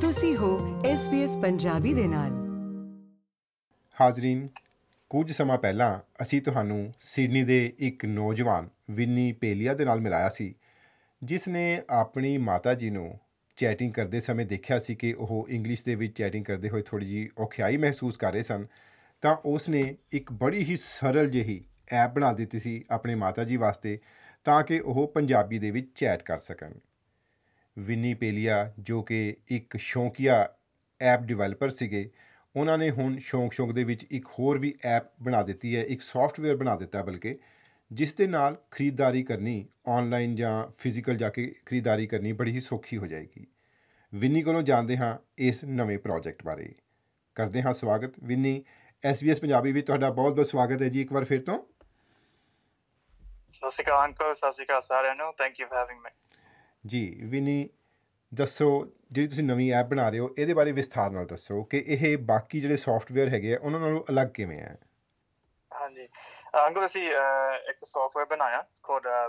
ਤੁਸੀਂ ਹੋ SBS ਪੰਜਾਬੀ ਦੇ ਨਾਲ। ਹਾਜ਼ਰੀਨ, ਕੁਝ ਸਮਾਂ ਪਹਿਲਾਂ ਅਸੀਂ ਤੁਹਾਨੂੰ ਸਿਡਨੀ ਦੇ ਇੱਕ ਨੌਜਵਾਨ ਵਿੰਨੀ ਪੇਲੀਆ ਦੇ ਨਾਲ ਮਿਲਾਇਆ ਸੀ, ਜਿਸ ਨੇ ਆਪਣੀ ਮਾਤਾ ਜੀ ਨੂੰ ਚੈਟਿੰਗ ਕਰਦੇ ਸਮੇਂ ਦੇਖਿਆ ਸੀ ਕਿ ਉਹ ਇੰਗਲਿਸ਼ ਦੇ ਵਿੱਚ ਚੈਟਿੰਗ ਕਰਦੇ ਹੋਏ ਥੋੜੀ ਜੀ ਔਖਿਆਈ ਮਹਿਸੂਸ ਕਰ ਰਹੇ ਸਨ, ਤਾਂ ਉਸ ਨੇ ਇੱਕ ਬੜੀ ਹੀ ਸਰਲ ਜਿਹੀ ਐਪ ਬਣਾ ਦਿੱਤੀ ਸੀ ਆਪਣੇ ਮਾਤਾ ਜੀ ਵਾਸਤੇ, ਤਾਂ ਕਿ ਉਹ ਪੰਜਾਬੀ ਦੇ ਵਿੱਚ ਚੈਟ ਕਰ ਸਕਣ। ਵਿਨੀ ਪੇਲੀਆ ਜੋ ਕਿ ਇੱਕ ਸ਼ੌਂਕੀਆ ਐਪ ਡਿਵੈਲਪਰ ਸੀਗੇ, ਉਹਨਾਂ ਨੇ ਹੁਣ ਸ਼ੌਂਕ ਸ਼ੌਂਕ ਦੇ ਵਿੱਚ ਇੱਕ ਹੋਰ ਵੀ ਐਪ ਬਣਾ ਦਿੱਤੀ ਹੈ, ਇੱਕ ਸੌਫਟਵੇਅਰ ਬਣਾ ਦਿੱਤਾ ਬਲਕਿ, ਜਿਸ ਦੇ ਨਾਲ ਖਰੀਦਦਾਰੀ ਕਰਨੀ ਆਨਲਾਈਨ ਜਾਂ ਫਿਜ਼ੀਕਲ ਜਾ ਕੇ ਖਰੀਦਦਾਰੀ ਕਰਨੀ ਬੜੀ ਹੀ ਸੌਖੀ ਹੋ ਜਾਏਗੀ। ਵਿਨੀ ਕੋਲੋਂ ਜਾਣਦੇ ਹਾਂ ਇਸ ਨਵੇਂ ਪ੍ਰੋਜੈਕਟ ਬਾਰੇ। ਕਰਦੇ ਹਾਂ ਸਵਾਗਤ। ਵਿਨੀ SBS ਪੰਜਾਬੀ ਵਿੱਚ ਤੁਹਾਡਾ ਬਹੁਤ ਬਹੁਤ ਸਵਾਗਤ ਹੈ ਜੀ ਇੱਕ ਵਾਰ ਫਿਰ ਤੋਂ। ਸਤਿ ਸ਼੍ਰੀ ਅਕਾਲ ਅੰਕਲ ਸਤਿ ਸ਼੍ਰੀ ਅਕਾਲ ਸਾਰਿਆਂ ਨੂੰ। Thank you for having me ji Vinny ਦੱਸੋ ਜਿਹੜੀ ਤੁਸੀਂ ਨਵੀਂ ਐਪ ਬਣਾ ਰਹੇ ਹੋ ਇਹਦੇ ਬਾਰੇ ਵਿਸਥਾਰ ਨਾਲ ਦੱਸੋ ਕਿ ਇਹ ਬਾਕੀ ਜਿਹੜੇ ਸੌਫਟਵੇਅਰ ਹੈਗੇ ਆ ਉਹਨਾਂ ਨਾਲੋਂ ਅਲੱਗ ਕਿਵੇਂ ਹੈ ਹਾਂਜੀ ਅੰਕਲ ਅਸੀਂ ਇੱਕ ਸੌਫਟਵੇਅਰ ਬਣਾਇਆ uh,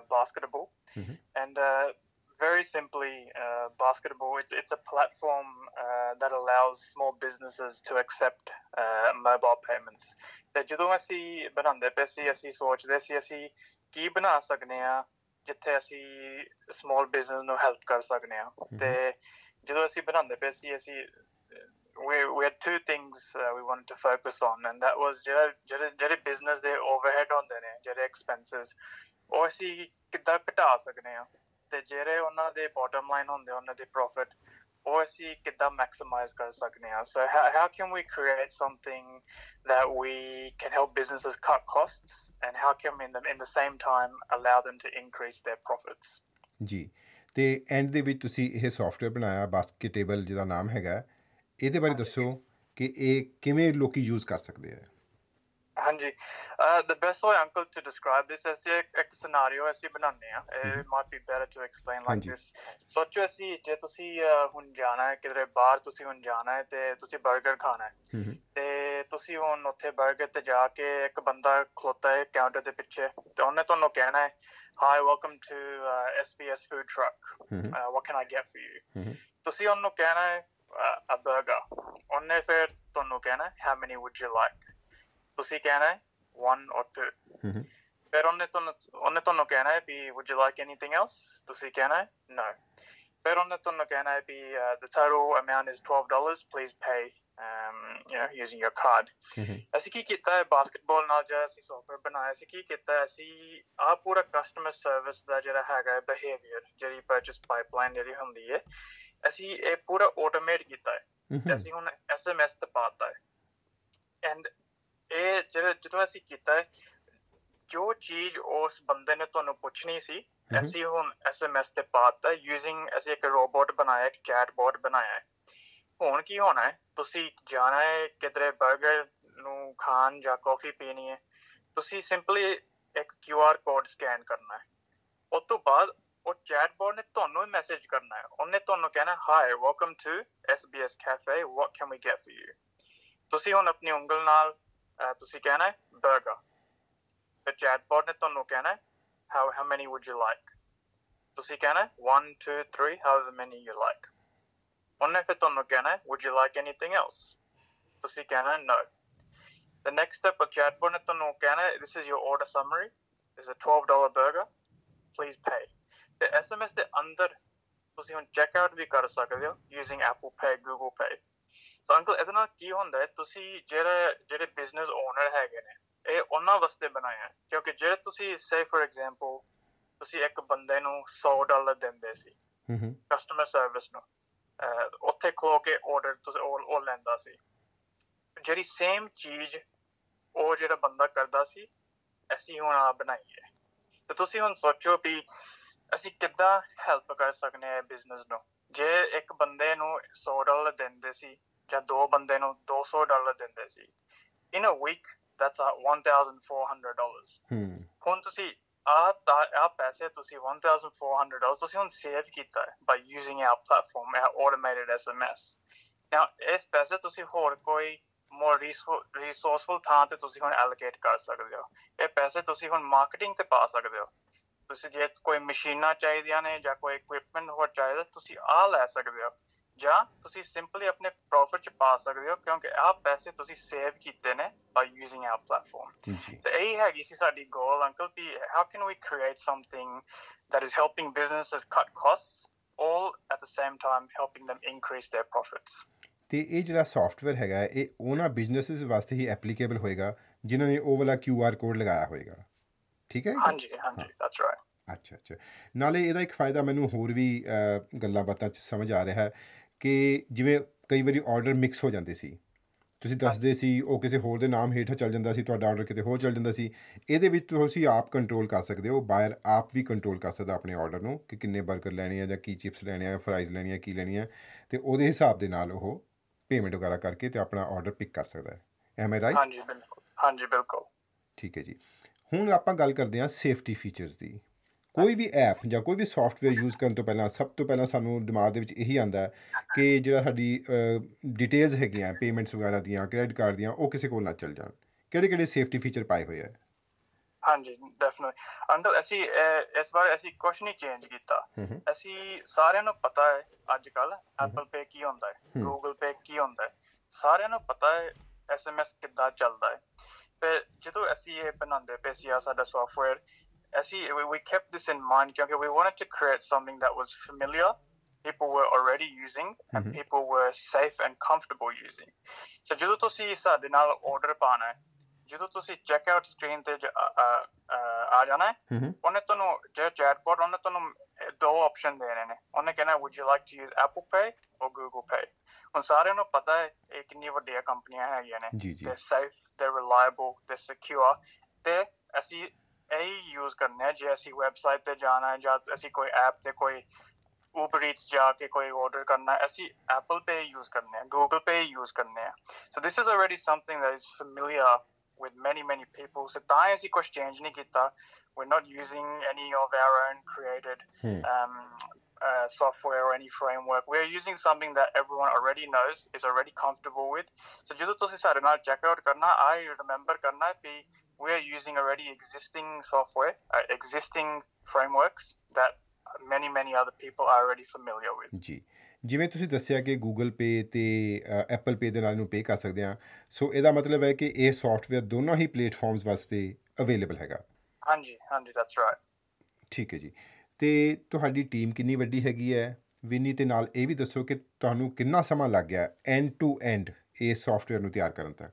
Mhm. and uh, very simply uh, basketball it's, it's a platform uh, that allows small businesses to accept uh, mobile payments ਤੇ ਜਦੋਂ ਅਸੀਂ ਬਣਾਉਂਦੇ ਪਏ ਸੀ ਅਸੀਂ ਸੋਚਦੇ ਸੀ ਅਸੀਂ ਕੀ ਬਣਾ ਸਕਦੇ ਆ ਜਿੱਥੇ ਅਸੀਂ ਸਮਾਲ ਬਿਜ਼ਨਸ ਨੂੰ ਹੈਲਪ ਕਰ ਸਕਦੇ ਆ ਤੇ ਜਦੋਂ ਅਸੀਂ ਬਣਾਉਂਦੇ ਪਏ ਸੀ ਅਸੀਂ we we had two things uh, we wanted to focus on and that was ਜਿਹੜੇ ਜਿਹੜੇ business ਦੇ overhead ਹੁੰਦੇ ਨੇ ਜਿਹੜੇ expenses ਉਹ ਅਸੀਂ ਕਿੱਦਾਂ ਘਟਾ ਸਕਦੇ ਆ ਤੇ ਜਿਹੜੇ ਉਹਨਾਂ ਦੇ bottom line ਹੁੰਦੇ ਉਹਨਾਂ ਦੇ profit ਉਹ ਅਸੀਂ ਕਿੱਦਾਂ maximize ਕਰ ਸਕਦੇ how, how can we create something that we can help businesses cut costs and how can we in the, in the same time allow them to increase their profits ਜੀ ਤੇ and ਦੇ ਵਿੱਚ ਤੁਸੀਂ ਇਹ software ਬਣਾਇਆ ਬਾਸਕਟੇਬਲ ਜਿਹਦਾ ਨਾਮ ਹੈਗਾ ਇਹਦੇ ਬਾਰੇ ਦੱਸੋ ਕਿ ਇਹ ਕਿਵੇਂ ਲੋਕੀ ਯੂਜ਼ ਕਰ ਸਕਦੇ ਆ ਹਾਂਜੀ uh, the best way uncle to describe this is ਇੱਕ ਇੱਕ scenario ਅਸੀਂ ਬਣਾਉਂਦੇ ਆ might be better to explain like ਹਾਂਜੀ। this ਸੋਚੋ ਅਸੀਂ ਜੇ ਤੁਸੀਂ uh, ਹੁਣ ਜਾਣਾ ਹੈ ਕਿਧਰੇ ਬਾਹਰ ਤੁਸੀਂ ਹੁਣ ਜਾਣਾ ਹੈ ਤੇ ਤੁਸੀਂ 버ਗਰ ਖਾਣਾ ਹੈ ਤੇ ਤੁਸੀਂ ਹੁਣ ਉੱਥੇ 버ਗਰ ਤੇ ਜਾ ਕੇ ਇੱਕ ਬੰਦਾ ਖਲੋਤਾ ਹੈ ਕਾਊਂਟਰ ਦੇ ਪਿੱਛੇ ਤੇ ਉਹਨੇ ਤੁਹਾਨੂੰ ਕਹਿਣਾ ਹੈ hi welcome to uh, SBS food truck ਹੂੰ uh, what can I get for you ਹੂੰ ਤੁਸੀਂ ਉਹਨੂੰ ਕਹਿਣਾ ਹੈ uh, a burger ਉਹਨੇ ਫਿਰ ਤੁਹਾਨੂੰ ਕਹਿਣਾ ਹੈ how many would you like ਤੁਸੀਂ ਕਹਿਣਾ ਹੈ one or two. ਹੂੰ ਹੂੰ ਫਿਰ ਉਹਨੇ ਤੁਹਾਨੂੰ ਉਹਨੇ ਤੁਹਾਨੂੰ ਕਹਿਣਾ ਹੈ ਵੀ would you like anything else? ਤੁਸੀਂ ਕਹਿਣਾ ਹੈ no. ਫਿਰ ਉਹਨੇ ਤੁਹਾਨੂੰ ਕਹਿਣਾ ਹੈ ਵੀ uh, the total amount is $12 please pay um, you know, using your card. ਹੂੰ ਹੂੰ ਅਸੀਂ ਕੀ ਕੀਤਾ ਹੈ ਬਾਸਕਟਬਾਲ ਨਾਲ ਜਿਹੜਾ ਅਸੀਂ ਸੌਫਟਵੇਅਰ ਬਣਾਇਆ ਸੀ ਕੀ ਕੀਤਾ ਹੈ ਅਸੀਂ ਆ ਪੂਰਾ ਕਸਟਮਰ ਸਰਵਿਸ ਦਾ ਜਿਹੜਾ ਹੈਗਾ ਹੈ ਬਿਹੇਵੀਅਰ ਜਿਹੜੀ ਪਰਚੇਸ ਪਾਈਪਲਾਈਨ ਜਿਹੜੀ ਹੁੰਦੀ ਹੈ ਅਸੀਂ ਇਹ ਪੂਰਾ ਆਟੋਮੇਟ ਕੀਤਾ ਹੈ ਹੂੰ ਤੇ ਅਸੀਂ ਹੁਣ ਐਸਐਮਐਸ ਤੇ ਪਾਤਾ ਹੈ ਐਂਡ ਇਹ ਜਿਹੜਾ ਜਦੋਂ ਅਸੀਂ ਕੀਤਾ ਹੈ ਜੋ ਚੀਜ਼ ਉਸ ਬੰਦੇ ਨੇ ਤੁਹਾਨੂੰ ਪੁੱਛਣੀ ਸੀ। ਅਸੀਂ ਹੁਣ ਐਸਐਮਐਸ ਤੇ ਪਾਤਾ ਯੂਜ਼ਿੰਗ ਅਸੀਂ ਇੱਕ ਰੋਬੋਟ ਬਣਾਇਆ ਇੱਕ ਚੈਟਬੋਟ ਬਣਾਇਆ। ਹੈ ਹੁਣ ਕੀ ਹੋਣਾ ਹੈ? ਤੁਸੀਂ ਜਾਣਾ ਹੈ ਕਿਧਰੇ 버ਗਰ ਨੂੰ ਖਾਣ ਜਾਂ ਕਾਫੀ ਪੀਣੀ ਹੈ। ਤੁਸੀਂ ਸਿੰਪਲੀ ਇੱਕ QR ਕੋਡ ਸਕੈਨ ਕਰਨਾ ਹੈ। ਉਸ ਤੋਂ ਬਾਅਦ ਉਹ ਚੈਟਬੋਟ ਨੇ ਤੁਹਾਨੂੰ ਮੈਸੇਜ ਕਰਨਾ ਹੈ। ਉਹਨੇ ਤੁਹਾਨੂੰ ਕਹਿਣਾ hi welcome to SBS cafe what can we get for you ਤੁਸੀਂ ਹੁਣ ਆਪਣੀ ਉਂਗਲ ਨਾਲ Uh, ਤੁਸੀਂ ਕਹਿਣਾ burger. ਫਿਰ ਚੈਟਬੋਟ ਨੇ ਤੁਹਾਨੂੰ ਕਹਿਣਾ ਹੈ how how many would you like? ਤੁਸੀਂ ਕਹਿਣਾ one two three? 1 however many you like. ਉਹਨੇ ਫਿਰ ਤੁਹਾਨੂੰ ਕਹਿਣਾ ਹੈ would you like anything else? ਤੁਸੀਂ ਕਹਿਣਾ no. The next step of chatbot ਨੇ ਤੁਹਾਨੂੰ ਕਹਿਣਾ ਹੈ this is your order summary this is a $12 burger. Please pay. The SMS ਦੇ ਅੰਦਰ ਤੁਸੀਂ ਹੁਣ ਚੈੱਕ ਆਊਟ ਵੀ ਕਰ ਸਕਦੇ ਹੋ using Apple Pay Google Pay. So uncle ਇਹਦੇ ਨਾਲ ਕੀ ਹੁੰਦਾ ਹੈ? ਤੁਸੀਂ ਜਿਹੜੇ ਜਿਹੜੇ ਬਿਜ਼ਨਸ ਓਨਰ ਹੈਗੇ ਨੇ ਇਹ ਉਹਨਾਂ ਵਾਸਤੇ ਬਣਾਇਆ ਕਿਉਂਕਿ ਜੇ ਤੁਸੀਂ ਸੇ ਫॉर ਐਗਜ਼ਾਮਪਲ ਤੁਸੀਂ ਇੱਕ ਬੰਦੇ ਨੂੰ 100 ਡਾਲਰ ਦਿੰਦੇ ਸੀ ਹੂੰ ਹੂੰ। ਕਸਟਮਰ ਸਰਵਿਸ ਨੂੰ ਉੱਥੇ ਖਲੋ ਕੇ ਆਰਡਰ ਤੁਸੀਂ ਉਹ ਉਹ ਲੈਂਦਾ ਸੀ। ਜਿਹੜੀ ਸੇਮ ਚੀਜ਼ ਉਹ ਜਿਹੜਾ ਬੰਦਾ ਕਰਦਾ ਸੀ ਅਸੀਂ ਹੁਣ ਆ ਬਣਾਈ ਹੈ। ਤੇ ਤੁਸੀਂ ਹੁਣ ਸੋਚੋ ਵੀ ਅਸੀਂ ਕਿੱਦਾਂ ਹੈਲਪ ਕਰ ਸਕਦੇ ਹਾਂ ਬਿਜ਼ਨਸ ਨੂੰ? ਜੇ ਇੱਕ ਬੰਦੇ ਨੂੰ 100 ਡਾਲਰ ਦਿੰਦੇ ਸੀ ਜਾਂ ਦੋ ਬੰਦੇ ਨੂੰ 200 ਡਾਲਰ ਦਿੰਦੇ ਸੀ। In a week that's 1400 dollars ਹੁਣ ਤੁਸੀਂ ਆ ਆ ਪੈਸੇ ਤੁਸੀਂ 1400 ਡਾਲਰ ਤੁਸੀਂ ਹੁਣ ਸੇਵ ਕੀਤਾ ਹੈ by using our platform a automated SMS now ਇਸ ਪੈਸੇ ਤੁਸੀਂ ਹੋਰ ਕੋਈ ਮੋਰ ਰਿਸੋਰਸਫੁਲ ਥਾਂ ਤੇ ਤੁਸੀਂ ਹੁਣ ਐਲੋਕੇਟ ਕਰ ਸਕਦੇ ਹੋ। ਇਹ ਪੈਸੇ ਤੁਸੀਂ ਹੁਣ ਮਾਰਕੀਟਿੰਗ ਤੇ ਪਾ ਸਕਦੇ ਹੋ। ਤੁਸੀਂ ਜੇ ਕੋਈ ਮਸ਼ੀਨਾਂ ਚਾਹੀਦੀਆਂ ਨੇ ਜਾਂ ਕੋਈ ਇਕਵਿਪਮੈਂਟ ਹੋਰ ਚਾਹੀਦਾ ਤੁਸੀਂ ਆ ਲੈ ਸਕਦੇ ਹੋ। ਜਾਂ ਤੁਸੀਂ ਸਿੰਪਲੀ ਆਪਣੇ ਪ੍ਰੋਫਿਟ ਚ ਪਾ ਸਕਦੇ ਹੋ ਕਿਉਂਕਿ ਆਹ ਪੈਸੇ ਤੁਸੀਂ ਸੇਵ ਕੀਤੇ ਨੇ ਬਾਈ ਯੂਜ਼ਿੰਗ ਆਰ ਪਲੇਟਫਾਰਮ ਤੇ ਇਹ ਹੈਗੀ ਸੀ ਸਾਡੀ goal uncle we how can we create something that is helping businesses cut costs all at the same time helping them increase their profits? ਤੇ ਇਹ ਜਿਹੜਾ ਸੌਫਟਵੇਅਰ ਹੈਗਾ ਇਹ ਉਹਨਾਂ ਬਿਜ਼ਨੈਸਸ ਵਾਸਤੇ ਹੀ ਐਪਲੀਕੇਬਲ ਹੋਏਗਾ ਜਿਨ੍ਹਾਂ ਨੇ ਉਹ ਵਾਲਾ ਆਰ ਕੋਡ ਲਗਾਇਆ ਹੋਏਗਾ। ਠੀਕ ਹੈ ਹਾਂਜੀ ਹਾਂਜੀ that's right. ਅੱਛਾ ਅੱਛਾ। ਨਾਲੇ ਇਹਦਾ ਇੱਕ ਫਾਇਦਾ ਮੈਨੂੰ ਹੋਰ ਵੀ ਗੱਲਾਂ ਬਾਤਾਂ ਚ ਸਮਝ ਆ ਰਿਹਾ ਹੈ। ਕਿ ਜਿਵੇਂ ਕਈ ਵਾਰੀ ਆਰਡਰ ਮਿਕਸ ਹੋ ਜਾਂਦੇ ਸੀ। ਤੁਸੀਂ ਦੱਸਦੇ ਸੀ ਉਹ ਕਿਸੇ ਹੋਰ ਦੇ ਨਾਮ ਹੇਠ ਚੱਲ ਜਾਂਦਾ ਸੀ ਤੁਹਾਡਾ ਆਰਡਰ ਕਿਤੇ ਹੋਰ ਚੱਲ ਜਾਂਦਾ ਸੀ। ਇਹਦੇ ਵਿੱਚ ਤੁਸੀਂ ਆਪ ਕੰਟਰੋਲ ਕਰ ਸਕਦੇ ਹੋ ਬਾਇਰ ਆਪ ਵੀ ਕੰਟਰੋਲ ਕਰ ਸਕਦਾ ਆਪਣੇ ਆਰਡਰ ਨੂੰ ਕਿ ਕਿੰਨੇ 버ਗਰ ਲੈਣੇ ਆ ਜਾਂ ਕੀ ਚਿਪਸ ਲੈਣੇ ਆ ਫਰਾਈਜ਼ ਲੈਣੀ ਆ ਕੀ ਲੈਣੀ ਆ। ਤੇ ਉਹਦੇ ਹਿਸਾਬ ਦੇ ਨਾਲ ਉਹ ਪੇਮੈਂਟ ਵਗੈਰਾ ਕਰਕੇ ਤੇ ਆਪਣਾ ਆਰਡਰ ਪਿਕ ਕਰ ਸਕਦਾ ਹੈ। ਐਮ ਆਈ ਰਾਈਟ ਹਾਂਜੀ ਬਿਲਕੁਲ। ਹਾਂਜੀ ਬਿਲਕੁਲ। ਠੀਕ ਹੈ ਜੀ। ਹੁਣ ਆਪਾਂ ਗੱਲ ਕਰਦੇ ਹਾਂ ਸੇਫਟੀ ਫੀਚਰਸ ਦੀ। ਕੋਈ ਵੀ ਐਪ ਜਾਂ ਕੋਈ ਵੀ ਸੌਫਟਵੇਅਰ ਯੂਜ਼ ਕਰਨ ਤੋਂ ਪਹਿਲਾਂ ਸਭ ਤੋਂ ਪਹਿਲਾਂ ਸਾਨੂੰ ਦਿਮਾਗ ਦੇ ਵਿੱਚ ਇਹੀ ਆਂਦਾ ਕਿ ਜਿਹੜਾ ਸਾਡੀ ਡਿਟੇਲਸ ਹੈਗੀਆਂ ਪੇਮੈਂਟਸ ਵਗੈਰਾ ਦੀਆਂ ਕ੍ਰੈਡਿਟ ਕਾਰਡ ਦੀਆਂ ਉਹ ਕਿਸੇ ਕੋਲ ਨਾ ਚੱਲ ਜਾਣ। ਕਿਹੜੇ ਕਿਹੜੇ ਸੇਫਟੀ ਫੀਚਰ ਪਾਏ ਹੋਏ ਆ? ਹਾਂਜੀ ਡੈਫੀਨਿਟਲੀ ਅੰਕਲ ਅਸੀਂ ਇਸ ਵਾਰ ਅਸੀਂ ਕੁਝ ਨਹੀਂ ਚੇਂਜ ਕੀਤਾ। ਅਸੀਂ ਸਾਰਿਆਂ ਨੂੰ ਪਤਾ ਹੈ ਅੱਜ ਕੱਲ ਐਪਲ ਪੇ ਕੀ ਹੁੰਦਾ ਹੈ। ਗੂਗਲ ਪੇ ਕੀ ਹੁੰਦਾ ਹੈ। ਸਾਰਿਆਂ ਨੂੰ ਪਤਾ ਹੈ ਐਸਐਮਐਸ ਕਿੱਦਾਂ ਚੱਲਦਾ ਹੈ। ਤੇ ਜਦੋਂ ਅਸੀਂ ਇਹ ਬਣਾਉਂਦੇ ਪਏ ਸੀ ਆ ਸਾਡਾ software ਅਸੀਂ we, we kept this in mind ਕਿਉਂਕਿ we wanted to create something that was familiar people were already using and Mhm. people were safe and comfortable using so ਜਦੋਂ ਤੁਸੀਂ ਸਾਡੇ ਨਾਲ ਆਰਡਰ ਪਾਣਾ ਹੈ ਜਦੋਂ ਤੁਸੀਂ ਚੈੱਕਆਊਟ ਸਕਰੀਨ ਤੇ ਜ- ਅ- ਅ- ਅ- ਆ ਜਾਣਾ ਹੈ ਹੂੰ ਹੂੰ ਉਹਨੇ ਤੁਹਾਨੂੰ ਜਿਹੜਾ ਚੈਟਬੋਟ ਉਹਨੇ ਤੁਹਾਨੂੰ ਇਹ ਦੋ ਆਪਸ਼ਨ ਦੇਣੇ ਨੇ ਉਹਨੇ ਕਹਿਣਾ would you like to use Apple Pay or Google Pay ਹੁਣ ਸਾਰਿਆਂ ਨੂੰ ਪਤਾ ਹੈ ਇਹ ਕਿੰਨੀ ਵੱਡੀਆਂ ਕੰਪਨੀਆਂ ਹੈਗੀਆਂ ਨੇ ਜੀ ਜੀ they're safe they're reliable they're secure ਤੇ ਅਸੀਂ ਇਹ ਯੂਜ਼ ਕਰਨੇ ਆ ਜੇ ਅਸੀਂ ਵੈਬਸਾਈਟ ਤੇ ਜਾਣਾ ਹੈ ਜਾਂ ਅਸੀਂ ਕੋਈ ਐਪ ਤੇ ਕੋਈ Uber Eats ਜਾ ਕੇ ਕੋਈ ਆਰਡਰ ਕਰਨਾ ਹੈ ਅਸੀਂ Apple Pay ਯੂਜ਼ ਕਰਨੇ ਆ Google Pay ਯੂਜ਼ ਕਰਨੇ ਆ so this is already something that is familiar with many many people so ਤਾਂ ਹੀ ਅਸੀਂ ਕੁਝ ਚੇਂਜ ਨਹੀਂ ਕੀਤਾ we're not using any of our own created ਹੂੰ um, uh, software or any framework. We're using something that everyone already knows, is already comfortable with. So ਜਦੋਂ ਤੁਸੀਂ ਸਾਡੇ ਨਾਲ check out ਕਰਨਾ, I remember ਕਰਨਾ ਕਿ we are using already existing software, uh, existing frameworks that many many other people are already familiar with. ਜੀ। ਜਿਵੇਂ ਤੁਸੀਂ ਦੱਸਿਆ ਕਿ Google Pay ਤੇ Apple Pay ਦੇ ਨਾਲ ਨੂੰ ਪੇ ਕਰ ਸਕਦੇ ਆ ਸੋ ਇਹਦਾ ਮਤਲਬ ਹੈ ਕਿ ਇਹ ਸੌਫਟਵੇਅਰ ਦੋਨੋਂ ਹੀ ਪਲੇਟਫਾਰਮਸ ਵਾਸਤੇ ਅਵੇਲੇਬਲ ਹੈਗਾ। ਹਾਂਜੀ ਹਾਂਜੀ that's right. ਠੀਕ ਹੈ ਜੀ। ਤੇ ਤੁਹਾਡੀ ਟੀਮ ਕਿੰਨੀ ਵੱਡੀ ਹੈਗੀ ਹੈ? ਵਿਨੀ ਤੇ ਨਾਲ ਇਹ ਵੀ ਦੱਸੋ ਕਿ ਤੁਹਾਨੂੰ ਕਿੰਨਾ ਸਮਾਂ ਲੱਗ ਗਿਆ ਐਂਡ ਟੂ ਐਂਡ ਇਹ ਸੌਫਟਵੇਅਰ ਨੂੰ ਤਿਆਰ ਕਰਨ ਤੱਕ?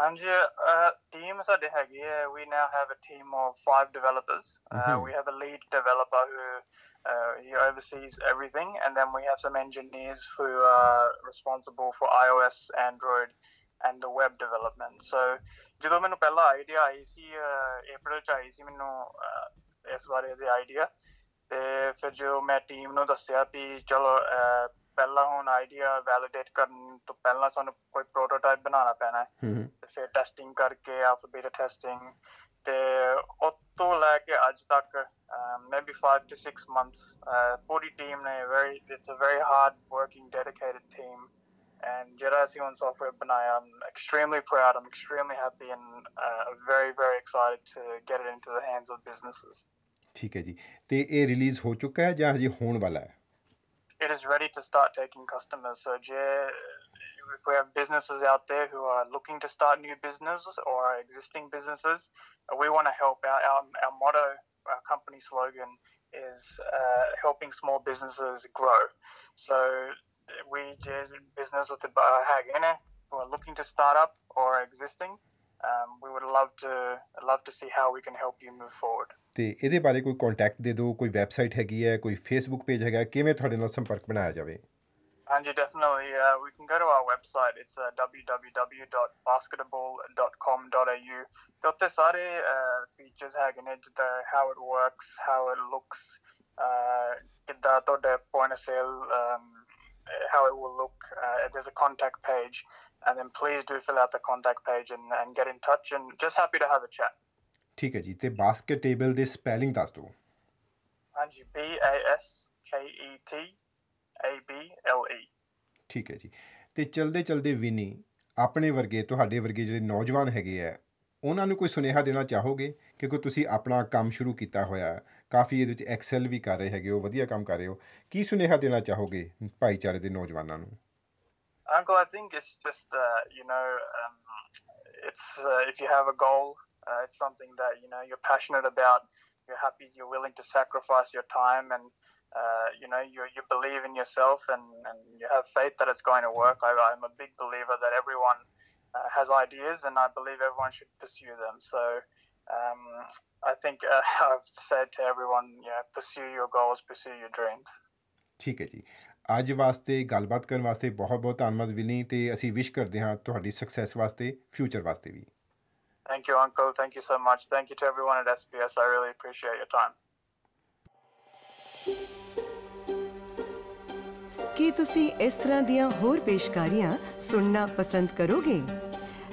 ਹਾਂਜੀ ਟੀਮ ਸਾਡੇ ਹੈਗੀ ਹੈ we now have a team of five developers uh, Mhm. we have a lead developer who uh, he oversees everything and then we have some engineers who are responsible for iOS Android and the web development so ਜਦੋਂ ਮੈਨੂੰ ਪਹਿਲਾ idea ਆਈ ਸੀ ਅਪ੍ਰੈਲ ਚ ਆਈ ਸੀ ਮੈਨੂੰ ਅਹ, ਇਸ ਬਾਰੇ ਦੇ idea ਤੇ ਫਿਰ ਜੋ ਮੈਂ ਟੀਮ ਨੂੰ ਦੱਸਿਆ ਵੀ ਚਲੋ ਅਹ, ਪਹਿਲਾਂ ਹੁਣ ਆਈਡੀਆ ਵੈਲੀਡੇਟ ਕਰਨ ਤੋਂ ਪਹਿਲਾਂ ਸਾਨੂੰ ਕੋਈ ਪ੍ਰੋਟੋਟਾਈਪ ਬਣਾਉਣਾ ਪੈਣਾ ਹੈ ਫਿਰ ਟੈਸਟਿੰਗ ਕਰਕੇ ਆਫਟਰ ਬੀਟਾ ਟੈਸਟਿੰਗ ਤੇ ਉਸ ਤੋਂ ਲੈ ਕੇ ਅੱਜ ਤੱਕ ਮੇਬੀ 5 to 6 months uh, ਪੂਰੀ ਟੀਮ ਨੇ very it's a very hard working dedicated team and ਜਿਹੜਾ ਅਸੀਂ ਹੁਣ software ਬਣਾਇਆ extremely proud I'm extremely happy and uh, very very excited to get it into the hands of businesses ਠੀਕ ਹੈ ਜੀ ਤੇ ਇਹ ਰਿਲੀਜ਼ ਹੋ ਚੁੱਕਾ ਹੈ ਜਾਂ ਹਜੇ ਹੋਣ ਵਾਲਾ ਹੈ it is ready to start taking customers. So, if we have businesses out there who are looking to start new businesses or existing businesses, uh, we want to help out. Our, our motto, our company slogan is uh, helping small businesses grow. So, we Jay, business with the who are looking to start up or existing. Um, we would love to love to see how we can help you move forward. ਤੇ ਇਹਦੇ ਬਾਰੇ ਕੋਈ contact ਦੇ ਦਿਓ ਕੋਈ website ਹੈਗੀ ਹੈ ਕੋਈ ਫੇਸਬੁੱਕ ਪੇਜ ਹੈਗਾ ਕਿਵੇਂ ਤੁਹਾਡੇ ਨਾਲ ਸੰਪਰਕ ਬਣਾਇਆ ਜਾਵੇ. Uh, we can go to our website. It's uh, www.basketball.com.au. ਤੇ ਉੱਥੇ ਸਾਰੇ uh, features ਹੈਗੇ ਨੇ ਜਿੱਦਾਂ how it works, how it looks, uh, ਕਿੱਦਾਂ ਤੁਹਾਡਾ point of sale, um, how it will look. Uh, there's a contact page. And then please do fill out the contact page and, and get in touch. And just happy to have a chat. ਠੀਕ ਹੈ ਜੀ ਤੇ basket table ਦੇ spelling ਦੱਸ ਦਿਓ Angie, B A S K E T A B L E. ਠੀਕ ਹੈ ਜੀ ਤੇ ਚਲਦੇ ਚਲਦੇ ਵਿਨੀ ਆਪਣੇ ਵਰਗੇ ਤੁਹਾਡੇ ਵਰਗੇ ਜਿਹੜੇ ਨੌਜਵਾਨ ਹੈਗੇ ਆ ਉਹਨਾਂ ਨੂੰ ਕੋਈ ਸੁਨੇਹਾ ਦੇਣਾ ਚਾਹੋਗੇ ਕਿਉਂਕਿ ਤੁਸੀਂ ਆਪਣਾ ਕੰਮ ਸ਼ੁਰੂ ਕੀਤਾ ਹੋਇਆ ਹੈ ਕਾਫੀ ਇਹਦੇ ਵਿੱਚ ਐਕਸੈਲ ਵੀ ਕਰ ਰਹੇ ਹੈਗੇ ਹੋ ਵਧੀਆ ਕੰਮ ਕਰ ਰਹੇ ਹੋ ਕੀ ਸੁਨੇਹਾ ਦੇਣਾ ਚਾਹੋਗੇ ਭਾਈਚਾਰੇ ਦੇ ਨੌਜਵਾਨਾਂ ਨੂੰ Uncle, I think it's just uh, you know, um, it's uh, if you have a goal, uh, it's something that you know you're passionate about. You're happy. You're willing to sacrifice your time, and uh, you know you you believe in yourself, and, and you have faith that it's going to work. I, I'm a big believer that everyone uh, has ideas, and I believe everyone should pursue them. So. Um, I think uh, I've said to everyone, you know, pursue your goals, pursue your dreams. ਠੀਕ ਹੈ ਜੀ ਅੱਜ ਵਾਸਤੇ ਗੱਲਬਾਤ ਕਰਨ ਵਾਸਤੇ ਬਹੁਤ ਬਹੁਤ ਧੰਨਵਾਦ ਵਿਨੀ ਤੇ ਅਸੀਂ ਵਿਸ਼ ਕਰਦੇ ਹਾਂ ਤੁਹਾਡੀ ਸਕਸੈਸ ਵਾਸਤੇ ਫਿਊਚਰ ਵਾਸਤੇ ਵੀ Thank you, Uncle. Thank you so much. Thank you to everyone at SBS. I really appreciate your time. ਕੀ ਤੁਸੀਂ ਇਸ ਤਰ੍ਹਾਂ ਦੀਆਂ ਹੋਰ ਪੇਸ਼ਕਾਰੀਆਂ ਸੁਣਨਾ ਪਸੰਦ ਕਰੋਗੇ